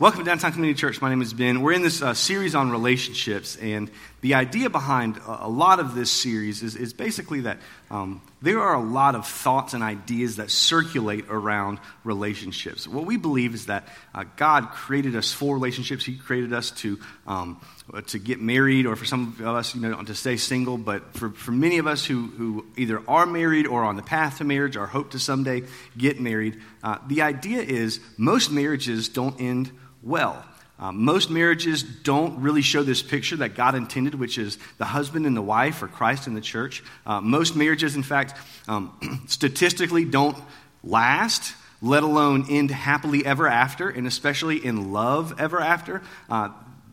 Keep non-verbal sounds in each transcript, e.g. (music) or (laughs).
Welcome to Downtown Community Church. My name is Ben. We're in this uh, series on relationships, and the idea behind a, lot of this series is, is basically that um, there are a lot of thoughts and ideas that circulate around relationships. What we believe is that uh, God created us for relationships. He created us to um, to get married, or for some of us, you know, to stay single. But for, for many of us who, who either are married or on the path to marriage or hope to someday get married, uh, the idea is most marriages don't end well. Uh, most marriages don't really show this picture that God intended, which is the husband and the wife, or Christ and the church. Uh, most marriages, in fact, um, (clears throat) statistically don't last, let alone end happily ever after, and especially in love ever after. Uh,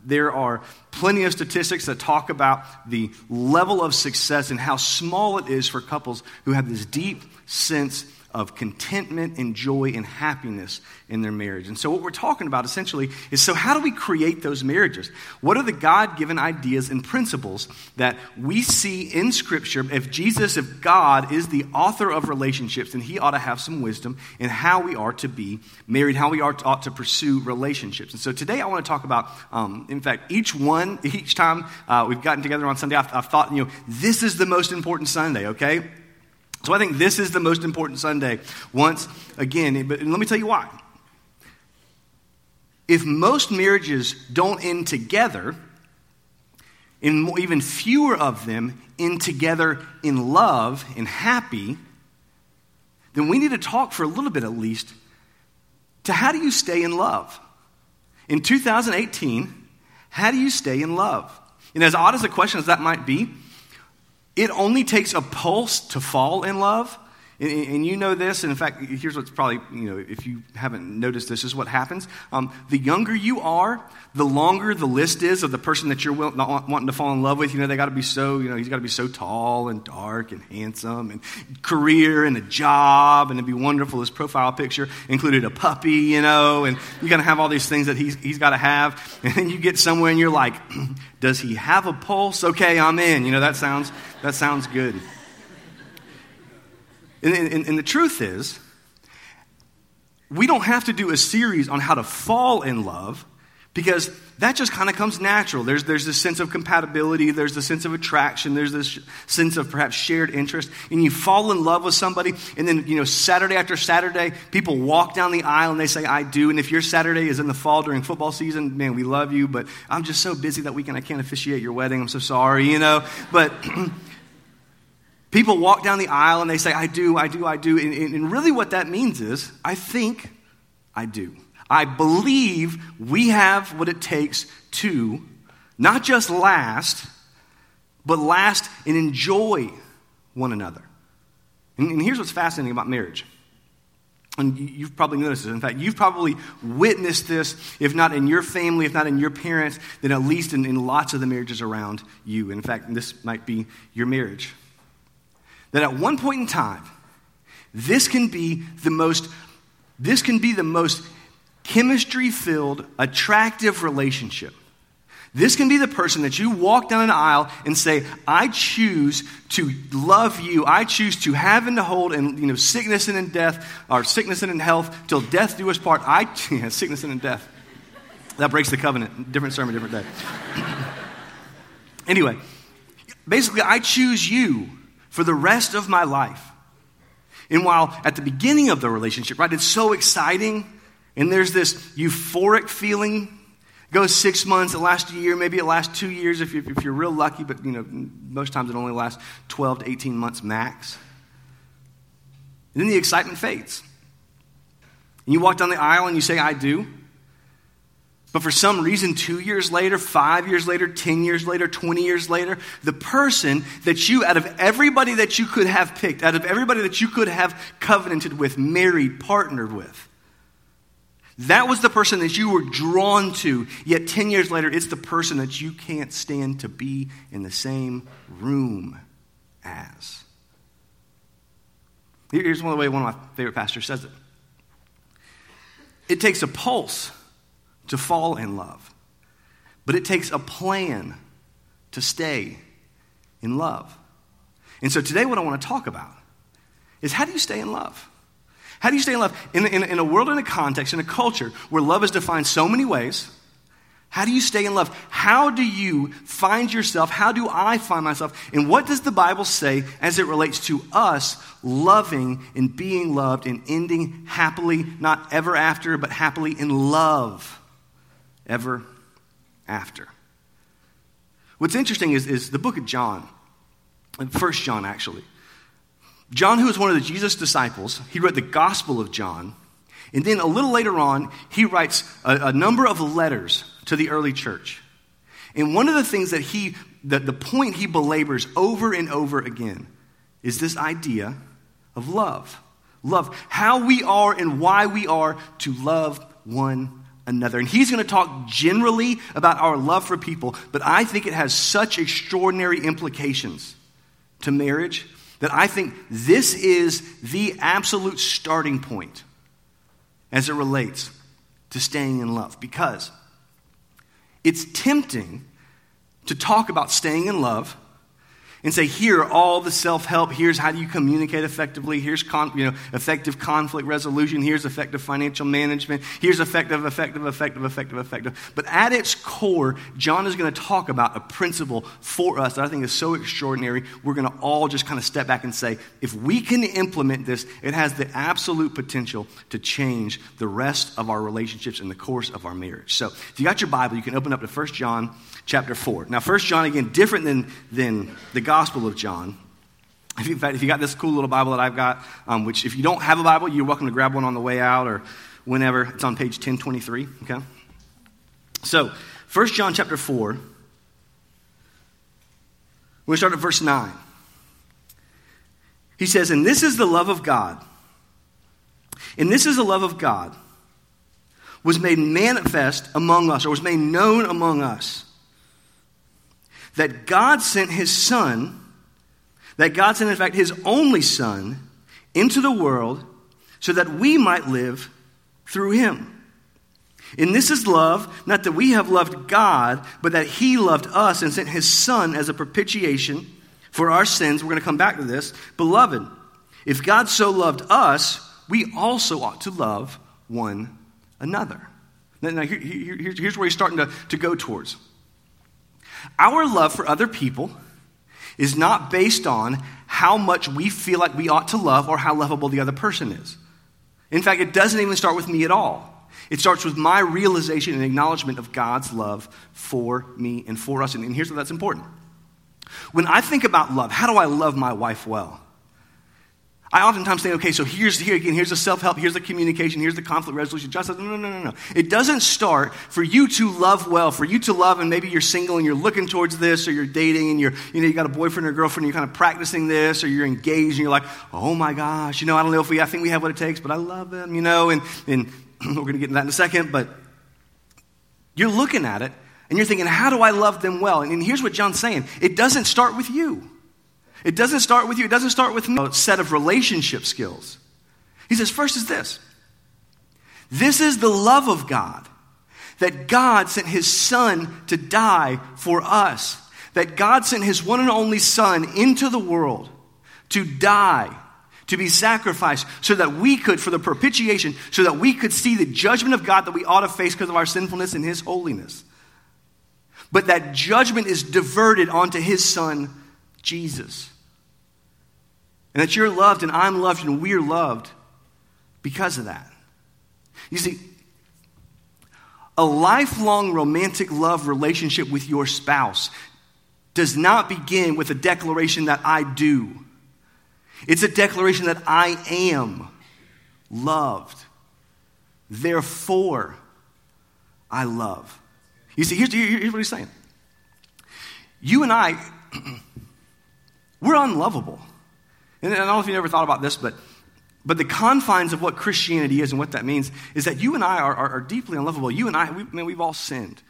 there are plenty of statistics that talk about the level of success and how small it is for couples who have this deep sense of contentment and joy and happiness in their marriage. And so, what we're talking about essentially is so, how do we create those marriages? What are the God given ideas and principles that we see in Scripture? If Jesus, if God is the author of relationships, then he ought to have some wisdom in how we are to be married, how we are to, ought to pursue relationships. And so, today I want to talk about, um, in fact, each one, (laughs) each time uh, we've gotten together on Sunday, I've, I've thought, you know, this is the most important Sunday, okay? So I think this is the most important Sunday once again. But let me tell you why. If most marriages don't end together, and even fewer of them end together in love and happy, then we need to talk for a little bit at least to how do you stay in love? In 2018, how do you stay in love? And as odd as a question as that might be, it only takes a pulse to fall in love. And, and, you know this, and in fact, here's what's probably, you know, if you haven't noticed this, is what happens. Um, the younger you are, the longer the list is of the person that you're will, wanting to fall in love with. You know, they got to be so, you know, he's got to be so tall and dark and handsome and career and a job and it'd be wonderful. His profile picture included a puppy, you know, and you got to have all these things that he's, he's got to have. (laughs) And then you get somewhere and you're like, (clears throat) does he have a pulse? Okay, I'm in. You know, that sounds, that sounds good. And, and, and the truth is, we don't have to do a series on how to fall in love because that just kind of comes natural. There's, there's this sense of compatibility, there's the sense of attraction, there's this sense of perhaps shared interest, and you fall in love with somebody, and then, you know, Saturday after Saturday, people walk down the aisle and they say, I do. And if your Saturday is in the fall during football season, man, we love you, but I'm just so busy that weekend I can't officiate your wedding. I'm so sorry, you know. But. (clears throat) People walk down the aisle and they say, I do, I do, I do. And, and, really, what that means is, I think I do. I believe we have what it takes to not just last, but last and enjoy one another. And, and here's what's fascinating about marriage. And you've probably noticed this. In fact, you've probably witnessed this, if not in your family, if not in your parents, then at least in, in lots of the marriages around you. In fact, this might be your marriage that at one point in time, this can be the most, this can be the most chemistry filled, attractive relationship. This can be the person that you walk down an aisle and say, I choose to love you. I choose to have and to hold and, you know, sickness and in death, or sickness and in health, till death do us part. I, (laughs) yeah, sickness and in death. That breaks the covenant. Different sermon, different day. (clears throat) anyway, basically, I choose you for the rest of my life. And while at the beginning of the relationship, right, it's so exciting, and there's this euphoric feeling, it goes six months, it lasts a year, maybe it lasts two years if you're, if you're real lucky, but you know, most times it only lasts 12 to 18 months max. And then the excitement fades. And you walk down the aisle and you say, I do. But for some reason, two years later, five years later, 10 years later, 20 years later, the person that you, out of everybody that you could have picked, out of everybody that you could have covenanted with, married, partnered with, that was the person that you were drawn to. Yet 10 years later, it's the person that you can't stand to be in the same room as. Here's one of the way one of my favorite pastors says it it takes a pulse to fall in love. But it takes a plan to stay in love. And so today, what I want to talk about is how do you stay in love? How do you stay in love? In, in, in a world, in a context, in a culture where love is defined so many ways, how do you stay in love? How do you find yourself? How do I find myself? And what does the Bible say as it relates to us loving and being loved and ending happily, not ever after, but happily in love ever after? What's interesting is, is the book of John, First John actually. John, who was one of the Jesus disciples, he wrote the Gospel of John. And then a little later on, he writes a, a number of letters to the early church. And one of the things that he, that the point he belabors over and over again is this idea of love. Love. How we are and why we are to love one another. And he's going to talk generally about our love for people, but I think it has such extraordinary implications to marriage that I think this is the absolute starting point as it relates to staying in love. Because it's tempting to talk about staying in love and say, here, all the self help. Here's how do you communicate effectively. Here's con- you know, effective conflict resolution. Here's effective financial management. Here's effective, effective, effective, effective, effective. But at its core, John is going to talk about a principle for us that I think is so extraordinary. We're going to all just kind of step back and say, if we can implement this, it has the absolute potential to change the rest of our relationships in the course of our marriage. So if you got your Bible, you can open up to 1 John chapter 4. Now, First John, again, different than, than the Gospel of John. If you, in fact, if you got this cool little Bible that I've got, um, which if you don't have a Bible, you're welcome to grab one on the way out or whenever. It's on page 1023, okay? So, First John chapter 4, we're going to start at verse 9. He says, And this is the love of God. And this is the love of God was made manifest among us, or was made known among us that God sent his Son, that God sent, in fact, his only Son into the world so that we might live through him. And this is love, not that we have loved God, but that he loved us and sent his Son as a propitiation for our sins. We're going to come back to this. Beloved, if God so loved us, we also ought to love one another. Now, here, here, here's where he's starting to, to go towards. Our love for other people is not based on how much we feel like we ought to love or how lovable the other person is. In fact, it doesn't even start with me at all. It starts with my realization and acknowledgement of God's love for me and for us. And here's what that's important. When I think about love, how do I love my wife well? I oftentimes think, okay, so here's here again, here's the self-help, here's the communication, here's the conflict resolution. John says, no, no, no, no, no. It doesn't start for you to love well, for you to love, and maybe you're single and you're looking towards this, or you're dating and you're, you know, you got a boyfriend or girlfriend, and you're kind of practicing this, or you're engaged and you're like, oh my gosh, you know, I don't know if we, I think we have what it takes, but I love them, you know, and, and (clears throat) we're going to get into that in a second, but you're looking at it and you're thinking, how do I love them well? And, and here's what John's saying it doesn't start with you. It doesn't start with you, it doesn't start with a set of relationship skills. He says, first is this this is the love of God, that God sent his Son to die for us, that God sent his one and only Son into the world to die. To be sacrificed so that we could, for the propitiation, so that we could see the judgment of God that we ought to face because of our sinfulness and His holiness. But that judgment is diverted onto His Son, Jesus. And that you're loved and I'm loved and we're loved because of that. You see, a lifelong romantic love relationship with your spouse does not begin with a declaration that I do. It's a declaration that I am loved. Therefore, I love. You see, here's, here's what he's saying. You and I, (clears throat) we're unlovable. And I don't know if you've ever thought about this, but, but the confines of what Christianity is and what that means is that you and I are, are, are deeply unlovable. You and I, we, man, we've all sinned.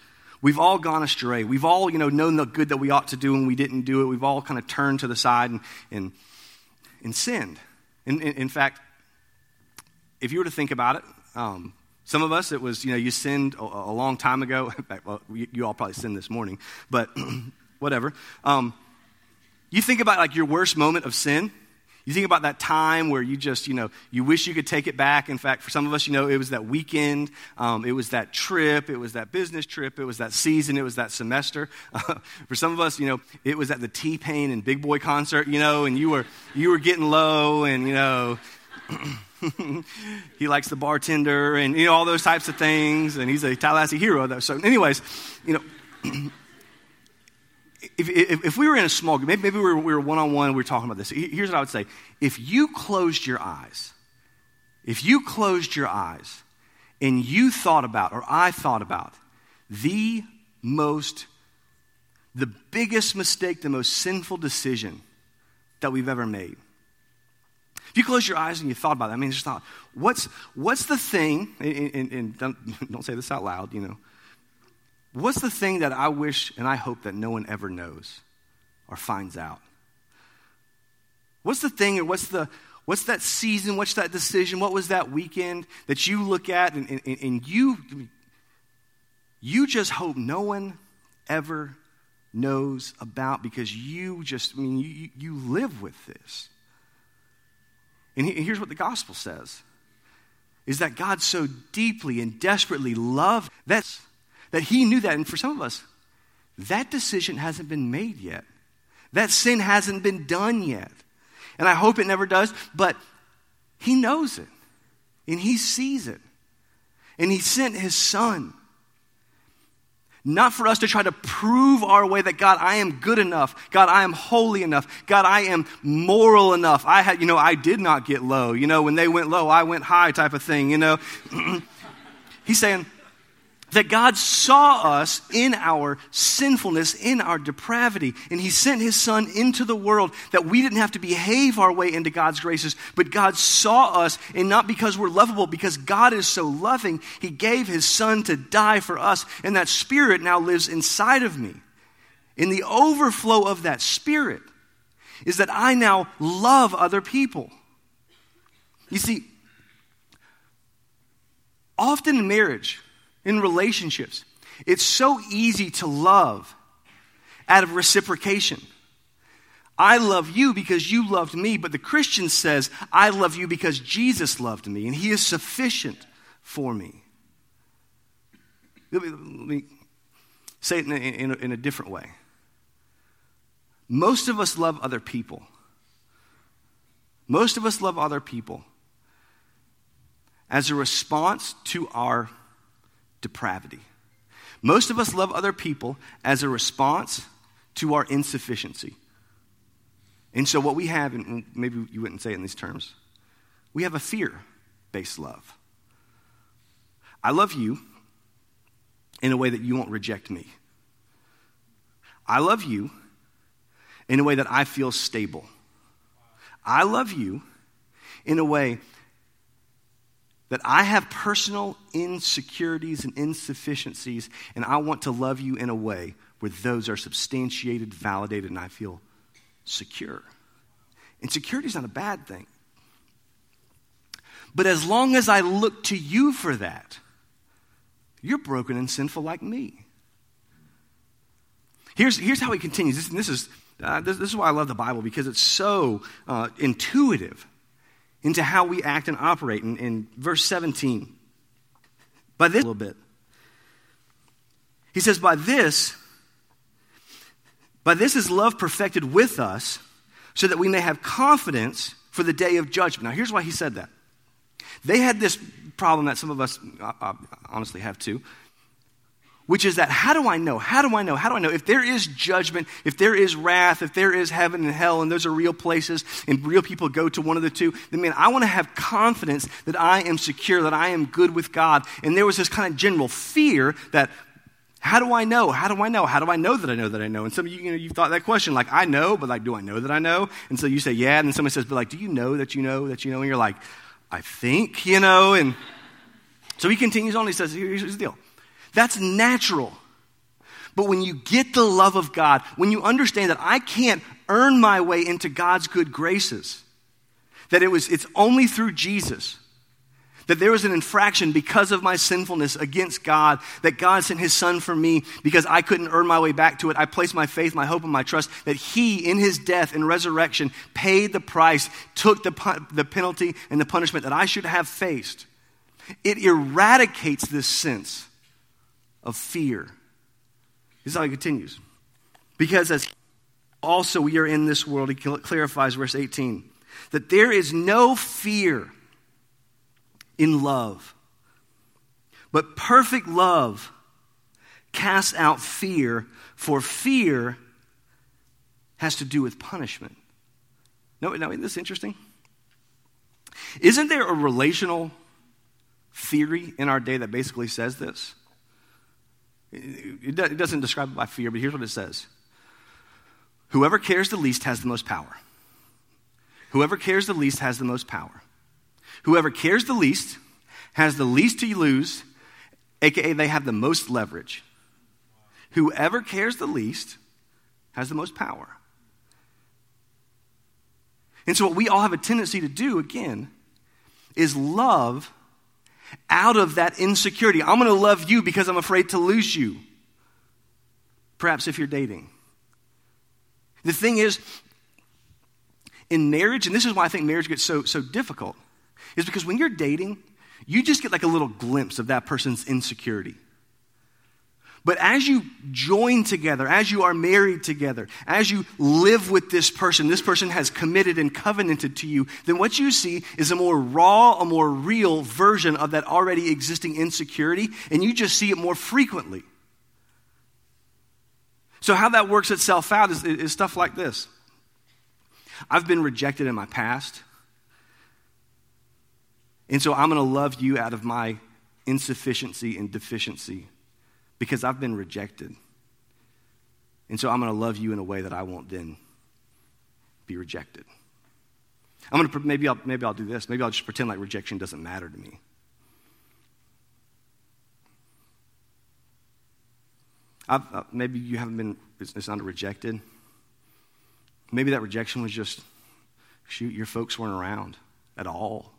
We've all gone astray. We've all, you know, known the good that we ought to do and we didn't do it. We've all kind of turned to the side and, and, and sinned. In, in, in fact, if you were to think about it, um, some of us, it was, you know, you sinned a, a long time ago. (laughs) Fact, well, you, you, all probably sinned this morning, but (clears throat) whatever. Um, you think about like your worst moment of sin You think about that time where you just, you know, you wish you could take it back. In fact, for some of us, you know, it was that weekend, um, it was that trip, it was that business trip, it was that season, it was that semester. (laughs) For some of us, you know, it was at the T Pain and Big Boy concert, you know, and you were you were getting low, and you know. (laughs) he likes the bartender and you know all those types of things and he's a Tallahassee hero though. So anyways, you know (clears throat) if, if, if, we were in a small group, maybe, maybe we were, one-on-one, we were talking about this. Here's what I would say. If you closed your eyes, if you closed your eyes and you thought about, or I thought about, the most, the biggest mistake, the most sinful decision that we've ever made. If you close your eyes and you thought about that, I mean, just thought, what's, what's the thing, and, and, and don't, (laughs) don't say this out loud, you know, What's the thing that I wish and I hope that no one ever knows or finds out? What's the thing or what's the what's that season, what's that decision, what was that weekend that you look at and, and, and you you just hope no one ever knows about because you just, I mean, you, you live with this. And here's what the gospel says is that God so deeply and desperately loved that's that he knew that. And for some of us, that decision hasn't been made yet. That sin hasn't been done yet. And I hope it never does, but he knows it. And he sees it. And he sent his son. Not for us to try to prove our way that God, I am good enough. God, I am holy enough. God, I am moral enough. I had, you know, I did not get low. You know, when they went low, I went high type of thing, you know. (clears throat) He's saying, that God saw us in our sinfulness, in our depravity, and He sent His Son into the world that we didn't have to behave our way into God's graces, but God saw us, and not because we're lovable, because God is so loving, He gave His Son to die for us, and that Spirit now lives inside of me. In the overflow of that Spirit is that I now love other people. You see, often in marriage, in relationships. It's so easy to love out of reciprocation. I love you because you loved me, but the Christian says, I love you because Jesus loved me and he is sufficient for me. Let me, say it in a, in, a, in a different way. Most of us love other people. Most of us love other people as a response to our depravity. Most of us love other people as a response to our insufficiency. And so, what we have, and maybe you wouldn't say it in these terms, we have a fear based love. I love you in a way that you won't reject me. I love you in a way that I feel stable. I love you in a way that I have personal insecurities and insufficiencies, and I want to love you in a way where those are substantiated, validated, and I feel secure. Insecurity is not a bad thing. But as long as I look to you for that, you're broken and sinful like me. Here's, here's how he continues. This, this is, uh, this, this, is why I love the Bible because it's so uh, intuitive into how we act and operate. In, in verse 17, by this, a little bit. He says, By this, by this is love perfected with us, so that we may have confidence for the day of judgment. Now, here's why he said that. They had this problem that some of us uh, uh honestly have too, which is that how do I know? How do I know? How do I know? If there is judgment, if there is wrath, if there is heaven and hell, and those are real places, and real people go to one of the two, then man, I want to have confidence that I am secure, that I am good with God. And there was this kind of general fear that how do I know? How do I know? How do I know that I know that I know? And some of you, you know, you've thought that question, like, I know, but like, do I know that I know? And so you say, yeah. And then somebody says, but like, do you know that you know that you know? And you're like, I think, you know. And so he continues on. He says, here's the deal. That's natural. But when you get the love of God, when you understand that I can't earn my way into God's good graces, that it was, it's only through Jesus, that there was an infraction because of my sinfulness against God, that God sent his son for me because I couldn't earn my way back to it. I placed my faith, my hope, and my trust that he, in his death and resurrection, paid the price, took the, the penalty and the punishment that I should have faced. It eradicates this sense of fear. This is how he continues. Because as also we are in this world, he clarifies verse 18, that there is no fear in love. But perfect love casts out fear, for fear has to do with punishment. No, no, isn't this interesting? Isn't there a relational theory in our day that basically says this? It doesn't describe it by fear, but here's what it says Whoever cares the least has the most power. Whoever cares the least has the most power. Whoever cares the least has the least to lose, aka they have the most leverage. Whoever cares the least has the most power. And so, what we all have a tendency to do, again, is love out of that insecurity. I'm going to love you because I'm afraid to lose you. Perhaps if you're dating. The thing is, in marriage, and this is why I think marriage gets so, so difficult, is because when you're dating, you just get like a little glimpse of that person's insecurity. But as you join together, as you are married together, as you live with this person, this person has committed and covenanted to you, then what you see is a more raw, a more real version of that already existing insecurity, and you just see it more frequently. So, how that works itself out is, is stuff like this I've been rejected in my past. And so I'm going to love you out of my insufficiency and deficiency because I've been rejected. And so I'm going to love you in a way that I won't then be rejected. I'm going to maybe I'll maybe I'll do this. Maybe I'll just pretend like rejection doesn't matter to me. Uh, maybe you haven't been it's, it's not rejected. Maybe that rejection was just shoot your folks weren't around at all.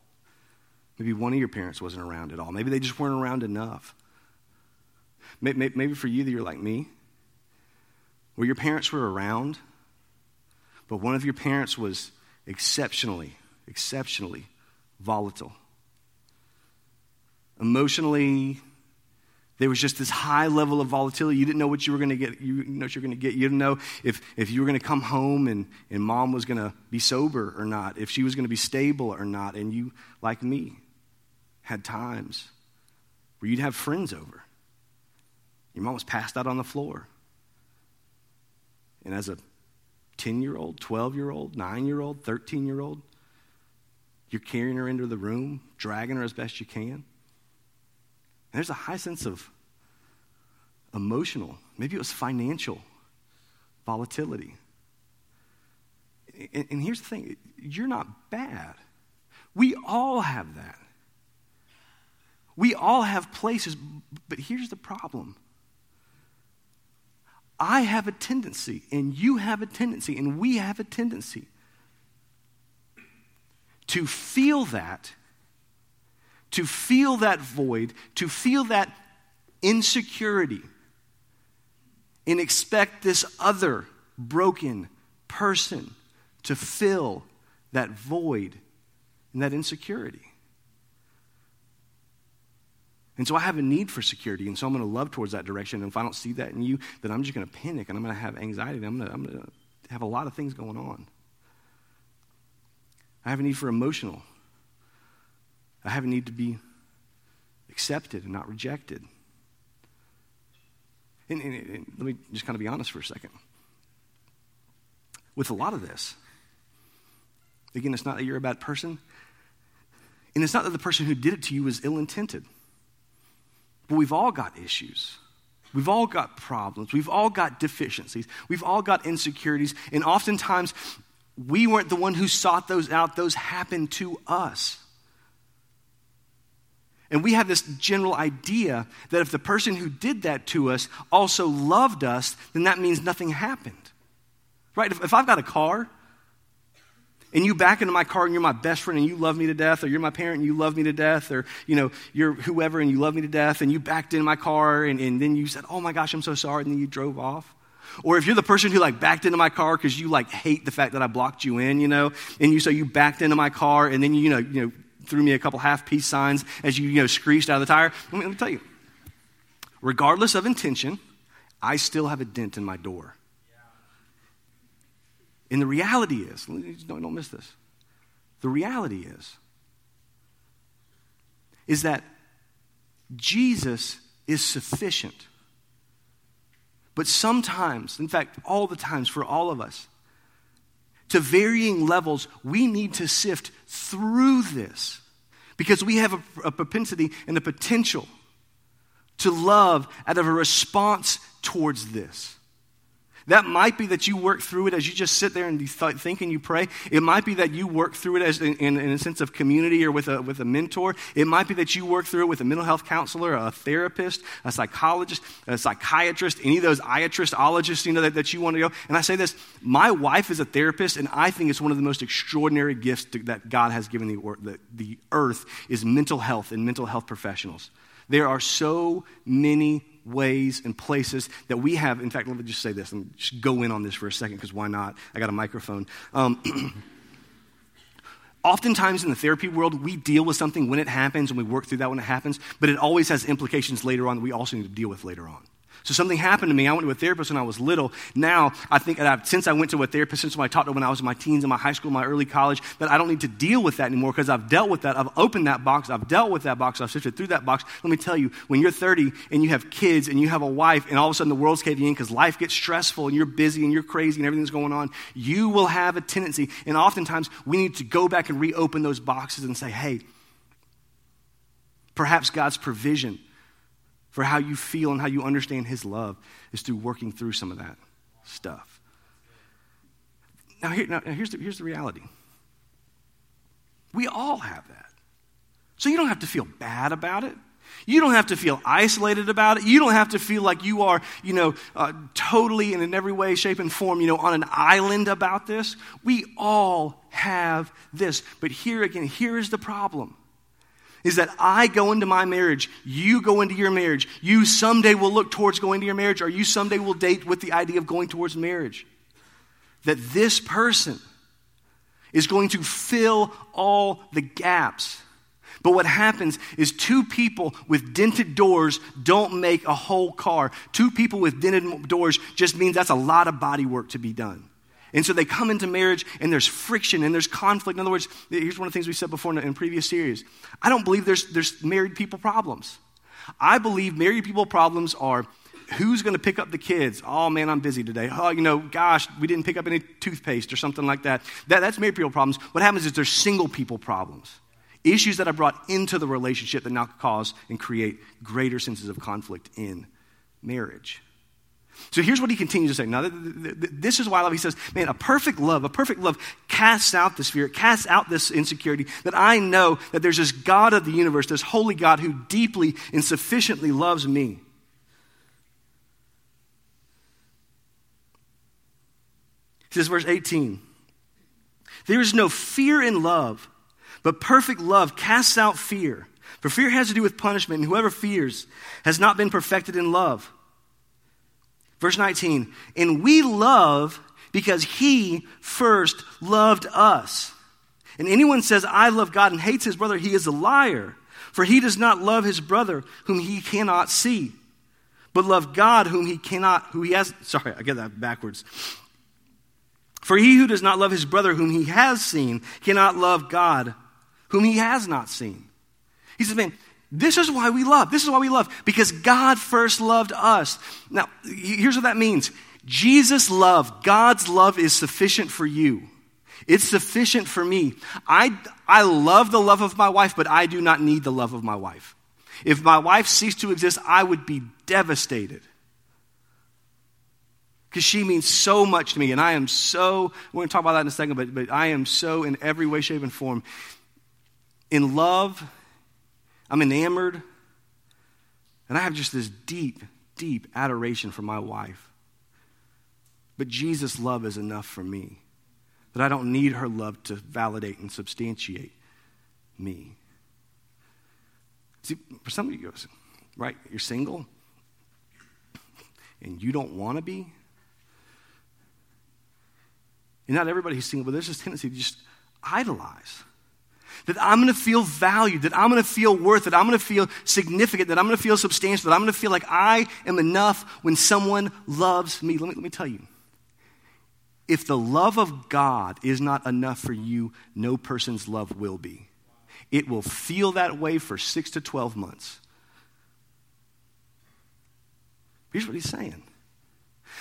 Maybe one of your parents wasn't around at all. Maybe they just weren't around enough. Maybe for you that you're like me, where your parents were around, but one of your parents was exceptionally, exceptionally volatile. Emotionally, there was just this high level of volatility. You didn't know what you were going to get. You didn't know what you were going to get. You didn't know if, if you were going to come home and, and mom was going to be sober or not, if she was going to be stable or not. And you, like me, had times where you'd have friends over. Your mom was passed out on the floor. And as a 10 year old, 12 year old, 9 year old, 13 year old, you're carrying her into the room, dragging her as best you can. And there's a high sense of emotional, maybe it was financial volatility. And, and here's the thing you're not bad. We all have that. We all have places, but here's the problem. I have a tendency, and you have a tendency, and we have a tendency to feel that, to feel that void, to feel that insecurity, and expect this other broken person to fill that void and that insecurity. And so I have a need for security, and so I'm going to love towards that direction. And if I don't see that in you, then I'm just going to panic and I'm going to have anxiety. And I'm going to, I'm going to have a lot of things going on. I have a need for emotional. I have a need to be accepted and not rejected. And, and, and let me just kind of be honest for a second. With a lot of this, again, it's not that you're a bad person, and it's not that the person who did it to you was ill intended. But we've all got issues. We've all got problems. We've all got deficiencies. We've all got insecurities. And oftentimes, we weren't the one who sought those out, those happened to us. And we have this general idea that if the person who did that to us also loved us, then that means nothing happened. Right? If, if I've got a car and you back into my car and you're my best friend and you love me to death, or you're my parent and you love me to death, or you know, you're whoever and you love me to death, and you backed into my car and, and then you said, Oh my gosh, I'm so sorry, and then you drove off. Or if you're the person who like backed into my car because you like hate the fact that I blocked you in, you know, and you so you backed into my car and then you, you know, you know, threw me a couple half peace signs as you, you know, screeched out of the tire. Let me, let me tell you, regardless of intention, I still have a dent in my door. And the reality is, don't, miss this. The reality is, is that Jesus is sufficient. But sometimes, in fact, all the times for all of us, to varying levels, we need to sift through this because we have a, a propensity and a potential to love out of a response towards this. That might be that you work through it as you just sit there and you th- think and you pray. It might be that you work through it as in, in, in, a sense of community or with a, with a mentor. It might be that you work through it with a mental health counselor, a therapist, a psychologist, a psychiatrist, any of those iatristologists, you know, that, that you want to go. And I say this, my wife is a therapist, and I think it's one of the most extraordinary gifts to, that God has given the, the, the earth is mental health and mental health professionals. There are so many ways and places that we have. In fact, let me just say this and just go in on this for a second because why not? I got a microphone. Um, (clears throat) Oftentimes in the therapy world, we deal with something when it happens and we work through that when it happens, but it always has implications later on that we also need to deal with later on. So something happened to me. I went to a therapist when I was little. Now, I think I've, since I went to a therapist, since I talked to when I was in my teens, in my high school, my early college, that I don't need to deal with that anymore because I've dealt with that. I've opened that box. I've dealt with that box. I've sifted through that box. Let me tell you, when you're 30 and you have kids and you have a wife and all of a sudden the world's caving in because life gets stressful and you're busy and you're crazy and everything's going on, you will have a tendency. And oftentimes we need to go back and reopen those boxes and say, hey, perhaps God's provision for how you feel and how you understand His love is through working through some of that stuff. Now, here, now here's, the, here's the reality we all have that. So you don't have to feel bad about it. You don't have to feel isolated about it. You don't have to feel like you are, you know, uh, totally and in every way, shape, and form, you know, on an island about this. We all have this. But here again, here is the problem is that I go into my marriage, you go into your marriage, you someday will look towards going to your marriage, or you someday will date with the idea of going towards marriage. That this person is going to fill all the gaps. But what happens is two people with dented doors don't make a whole car. Two people with dented doors just means that's a lot of body work to be done. And so they come into marriage and there's friction and there's conflict. In other words, here's one of the things we said before in, in previous series. I don't believe there's, there's married people problems. I believe married people problems are who's going to pick up the kids? Oh man, I'm busy today. Oh, you know, gosh, we didn't pick up any toothpaste or something like that. that that's married people problems. What happens is there's single people problems. Issues that are brought into the relationship that now cause and create greater senses of conflict in marriage. So here's what he continues to say. Now, this is why love. He says, Man, a perfect love, a perfect love casts out this fear, casts out this insecurity. That I know that there's this God of the universe, this holy God who deeply and sufficiently loves me. He says, verse 18 There is no fear in love, but perfect love casts out fear. For fear has to do with punishment, and whoever fears has not been perfected in love. Verse 19, and we love because he first loved us. And anyone says, I love God and hates his brother, he is a liar. For he does not love his brother whom he cannot see, but love God whom he cannot, who he has, sorry, I get that backwards. For he who does not love his brother whom he has seen cannot love God whom he has not seen. He says, man, this is why we love. This is why we love. Because God first loved us. Now, here's what that means Jesus' love, God's love is sufficient for you. It's sufficient for me. I, I love the love of my wife, but I do not need the love of my wife. If my wife ceased to exist, I would be devastated. Because she means so much to me, and I am so, we're going to talk about that in a second, but, but I am so in every way, shape, and form in love I'm enamored. And I have just this deep, deep adoration for my wife. But Jesus' love is enough for me. that I don't need her love to validate and substantiate me. See, for some of you, right, you're single and you don't want to be. And not everybody who's single, but there's this tendency to just idolize. That I'm going to feel valued, that I'm going to feel worth, that I'm going to feel significant, that I'm going to feel substantial, that I'm going to feel like I am enough when someone loves me. Let me, let me tell you if the love of God is not enough for you, no person's love will be. It will feel that way for six to 12 months. Here's what he's saying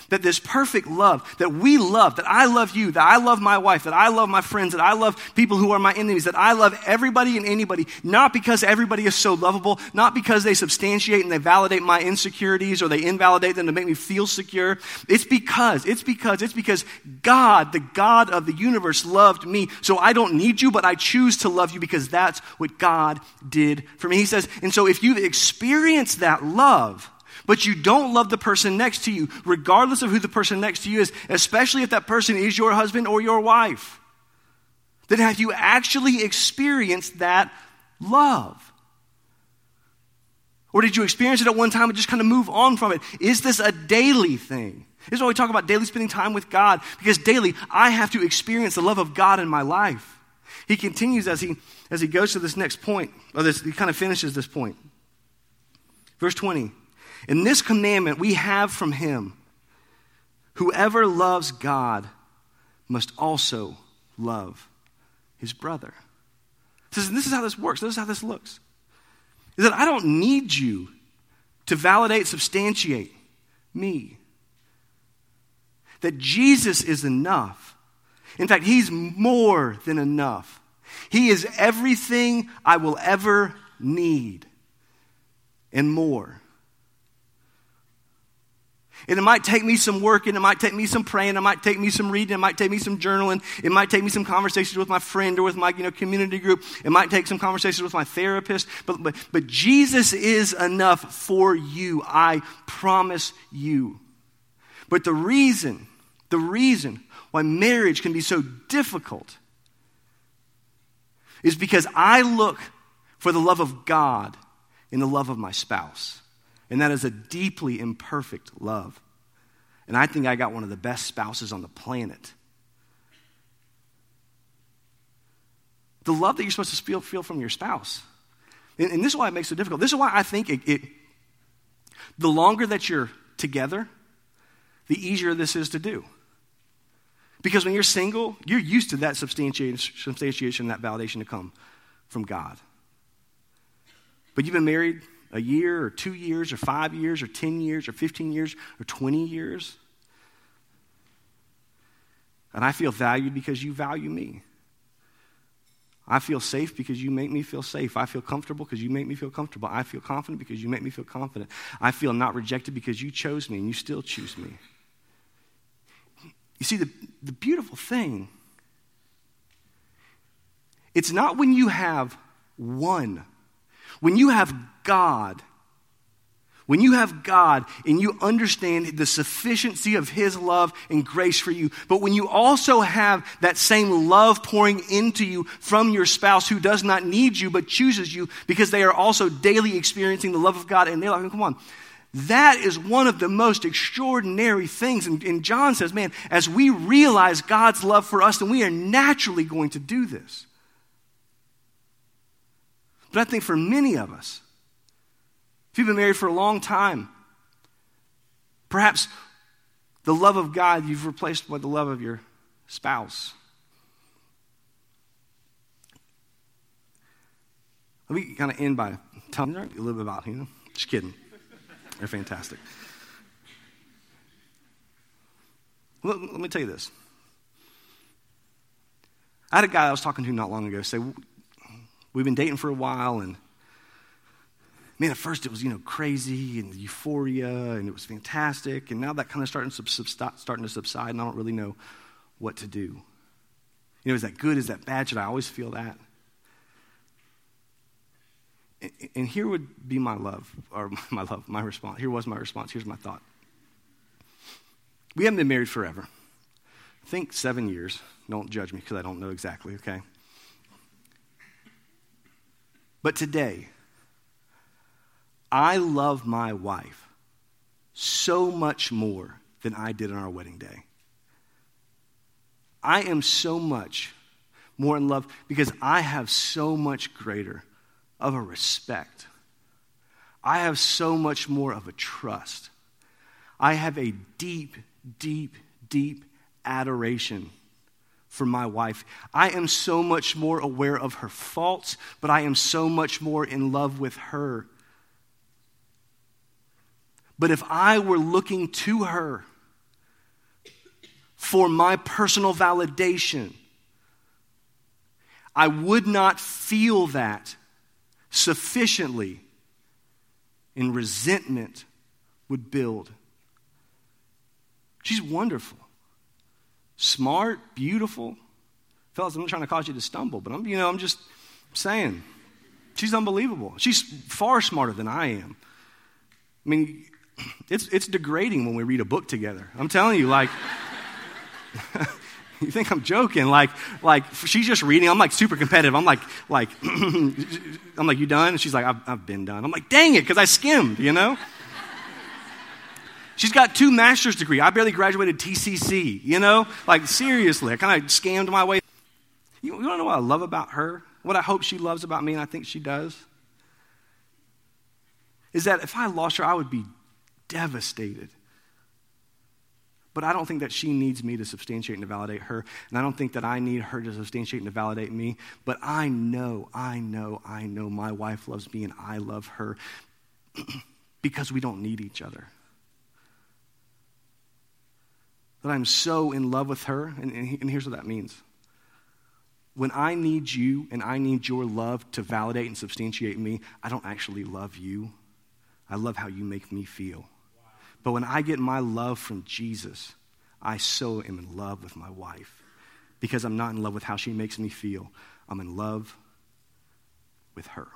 that this perfect love, that we love, that I love you, that I love my wife, that I love my friends, that I love people who are my enemies, that I love everybody and anybody, not because everybody is so lovable, not because they substantiate and they validate my insecurities or they invalidate them to make me feel secure. It's because, it's because, it's because God, the God of the universe, loved me. So I don't need you, but I choose to love you because that's what God did for me. He says, and so if you've experienced that love, but you don't love the person next to you, regardless of who the person next to you is, especially if that person is your husband or your wife. Then have you actually experienced that love? Or did you experience it at one time and just kind of move on from it? Is this a daily thing? This is why we talk about daily spending time with God, because daily I have to experience the love of God in my life. He continues as he, as he goes to this next point, or this, he kind of finishes this point. Verse 20. In this commandment we have from him whoever loves God must also love his brother. This is, this is how this works. This is how this looks. Is that I don't need you to validate, substantiate me. That Jesus is enough. In fact, he's more than enough. He is everything I will ever need and more. And it might take me some work, and it might take me some praying, it might take me some reading, it might take me some journaling, it might take me some conversations with my friend or with my you know, community group, it might take some conversations with my therapist, but, but, but Jesus is enough for you. I promise you. But the reason, the reason why marriage can be so difficult is because I look for the love of God in the love of my spouse. And that is a deeply imperfect love. And I think I got one of the best spouses on the planet. The love that you're supposed to feel, feel from your spouse. And, and, this is why it makes it difficult. This is why I think it, it, the longer that you're together, the easier this is to do. Because when you're single, you're used to that substantiation, substantiation that validation to come from God. But you've been married a year or two years or five years or 10 years or 15 years or 20 years. And I feel valued because you value me. I feel safe because you make me feel safe. I feel comfortable because you make me feel comfortable. I feel confident because you make me feel confident. I feel not rejected because you chose me and you still choose me. You see, the, the beautiful thing, it's not when you have one when you have God, when you have God and you understand the sufficiency of His love and grace for you, but when you also have that same love pouring into you from your spouse who does not need you but chooses you because they are also daily experiencing the love of God and they're like, come on. That is one of the most extraordinary things. And, and John says, man, as we realize God's love for us, then we are naturally going to do this. But I think for many of us, if you've been married for a long time, perhaps the love of God you've replaced by the love of your spouse. Let me kind of end by telling you a little bit about him. Just kidding. They're fantastic. Let, let me tell you this. I had a guy I was talking to not long ago say, We've been dating for a while, and man, at first it was, you know, crazy and euphoria, and it was fantastic. And now that kind of starting starting to subside, and I don't really know what to do. You know, is that good? Is that bad? Should I always feel that? And here would be my love, or (laughs) my love, my response. Here was my response. Here's my thought. We haven't been married forever. I think seven years. Don't judge me because I don't know exactly, okay? But today, I love my wife so much more than I did on our wedding day. I am so much more in love because I have so much greater of a respect. I have so much more of a trust. I have a deep, deep, deep adoration for my wife. I am so much more aware of her faults, but I am so much more in love with her. But if I were looking to her for my personal validation, I would not feel that sufficiently, and resentment would build. She's wonderful, smart, beautiful. Fellas, I'm not trying to cause you to stumble, but I'm, you know, I'm just saying. She's unbelievable. She's far smarter than I am. I mean, it's, it's degrading when we read a book together. I'm telling you, like, (laughs) you think I'm joking? Like, like she's just reading. I'm like super competitive. I'm like, like, (clears throat) I'm like, you done? And she's like, I've, I've been done. I'm like, dang it, because I skimmed, you know? She's got two master's degree. I barely graduated TCC, you know? Like, seriously, I kind of scammed my way. You, you don't know what I love about her? What I hope she loves about me, and I think she does? Is that if I lost her, I would be devastated. But I don't think that she needs me to substantiate and to validate her. And I don't think that I need her to substantiate and to validate me. But I know, I know, I know my wife loves me and I love her (clears throat) because we don't need each other. That I'm so in love with her. And, and here's what that means when I need you and I need your love to validate and substantiate me, I don't actually love you. I love how you make me feel. But when I get my love from Jesus, I so am in love with my wife because I'm not in love with how she makes me feel. I'm in love with her.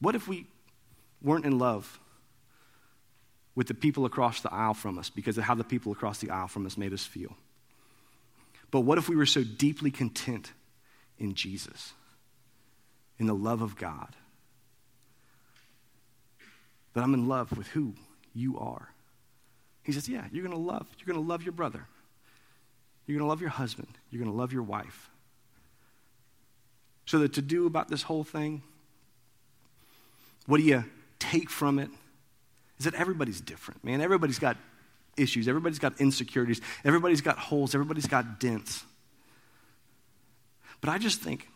What if we weren't in love with the people across the aisle from us because of how the people across the aisle from us made us feel? But what if we were so deeply content in Jesus, in the love of God? that I'm in love with who you are. He says, Yeah, you're going to love. You're going to love your brother. You're going to love your husband. You're going to love your wife. So, the to do about this whole thing, what do you take from it? Is that everybody's different, man. Everybody's got issues, everybody's got insecurities, everybody's got holes, everybody's got dents. But I just think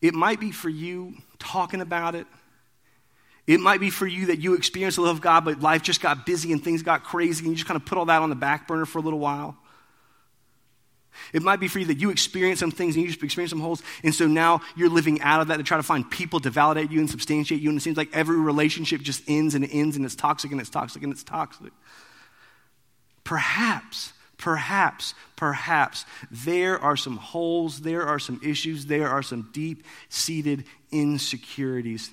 it might be for you talking about it it might be for you that you experienced the love of God, but life just got busy and things got crazy, and you just kind of put all that on the back burner for a little while. It might be for you that you experience some things and you just experienced some holes, and so now you're living out of that to try to find people to validate you and substantiate you, and it seems like every relationship just ends and it ends and it's toxic and it's toxic and it's toxic. Perhaps, perhaps, perhaps there are some holes, there are some issues, there are some deep seated insecurities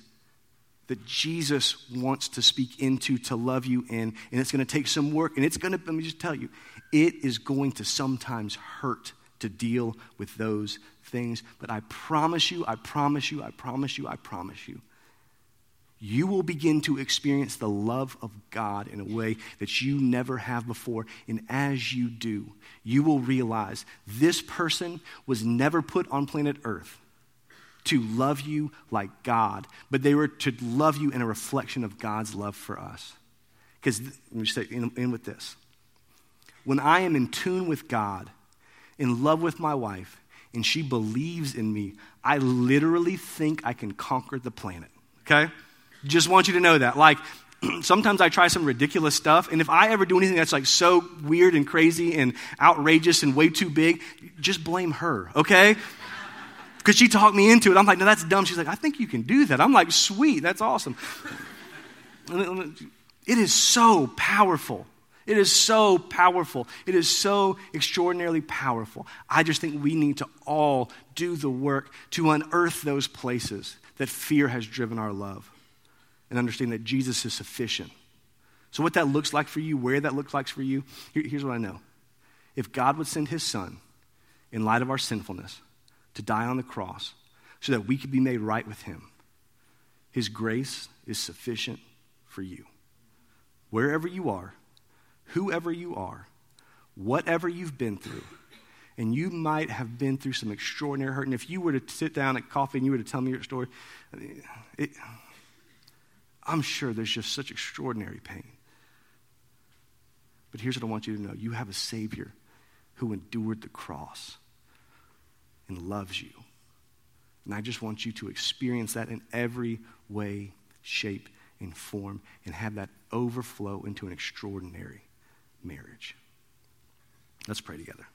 that Jesus wants to speak into, to love you in. And it's going to take some work. And it's going to, let me just tell you, it is going to sometimes hurt to deal with those things. But I promise you, I promise you, I promise you, I promise you, you will begin to experience the love of God in a way that you never have before. And as you do, you will realize this person was never put on planet Earth to love you like God, but they were to love you in a reflection of God's love for us. Because, let me say, in, in with this. When I am in tune with God, in love with my wife, and she believes in me, I literally think I can conquer the planet. Okay? Just want you to know that. Like, (clears throat) sometimes I try some ridiculous stuff, and if I ever do anything that's like so weird and crazy and outrageous and way too big, just blame her, okay? (laughs) because she talked me into it. I'm like, no, that's dumb. She's like, I think you can do that. I'm like, sweet, that's awesome. (laughs) It is so powerful. It is so powerful. It is so extraordinarily powerful. I just think we need to all do the work to unearth those places that fear has driven our love and understand that Jesus is sufficient So, what that looks like for you, where that looks like for you, here, here's what I know. If God would send his son in light of our sinfulness to die on the cross so that we could be made right with him, his grace is sufficient for you. Wherever you are, whoever you are, whatever you've been through, and you might have been through some extraordinary hurt. And if you were to sit down at coffee and you were to tell me your story, it, I'm sure there's just such extraordinary pain. But here's what I want you to know you have a Savior who endured the cross and loves you. And I just want you to experience that in every way, shape, and form and have that overflow into an extraordinary marriage. Let's pray together.